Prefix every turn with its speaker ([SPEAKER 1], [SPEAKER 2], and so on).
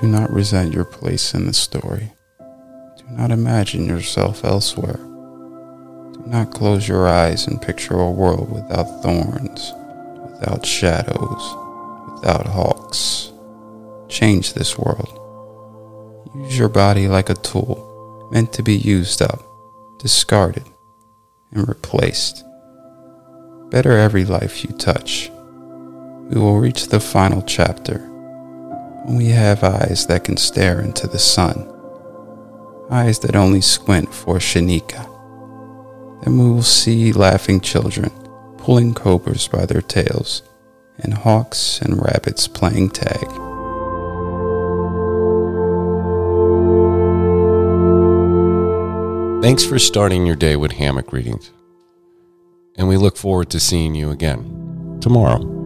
[SPEAKER 1] Do not resent your place in the story. Do not imagine yourself elsewhere. Do not close your eyes and picture a world without thorns, without shadows, without hawks. Change this world. Use your body like a tool meant to be used up, discarded, and replaced. Better every life you touch. We will reach the final chapter when we have eyes that can stare into the sun, eyes that only squint for Shekinah. Then we will see laughing children pulling cobras by their tails and hawks and rabbits playing tag.
[SPEAKER 2] Thanks for starting your day with hammock readings. And we look forward to seeing you again tomorrow.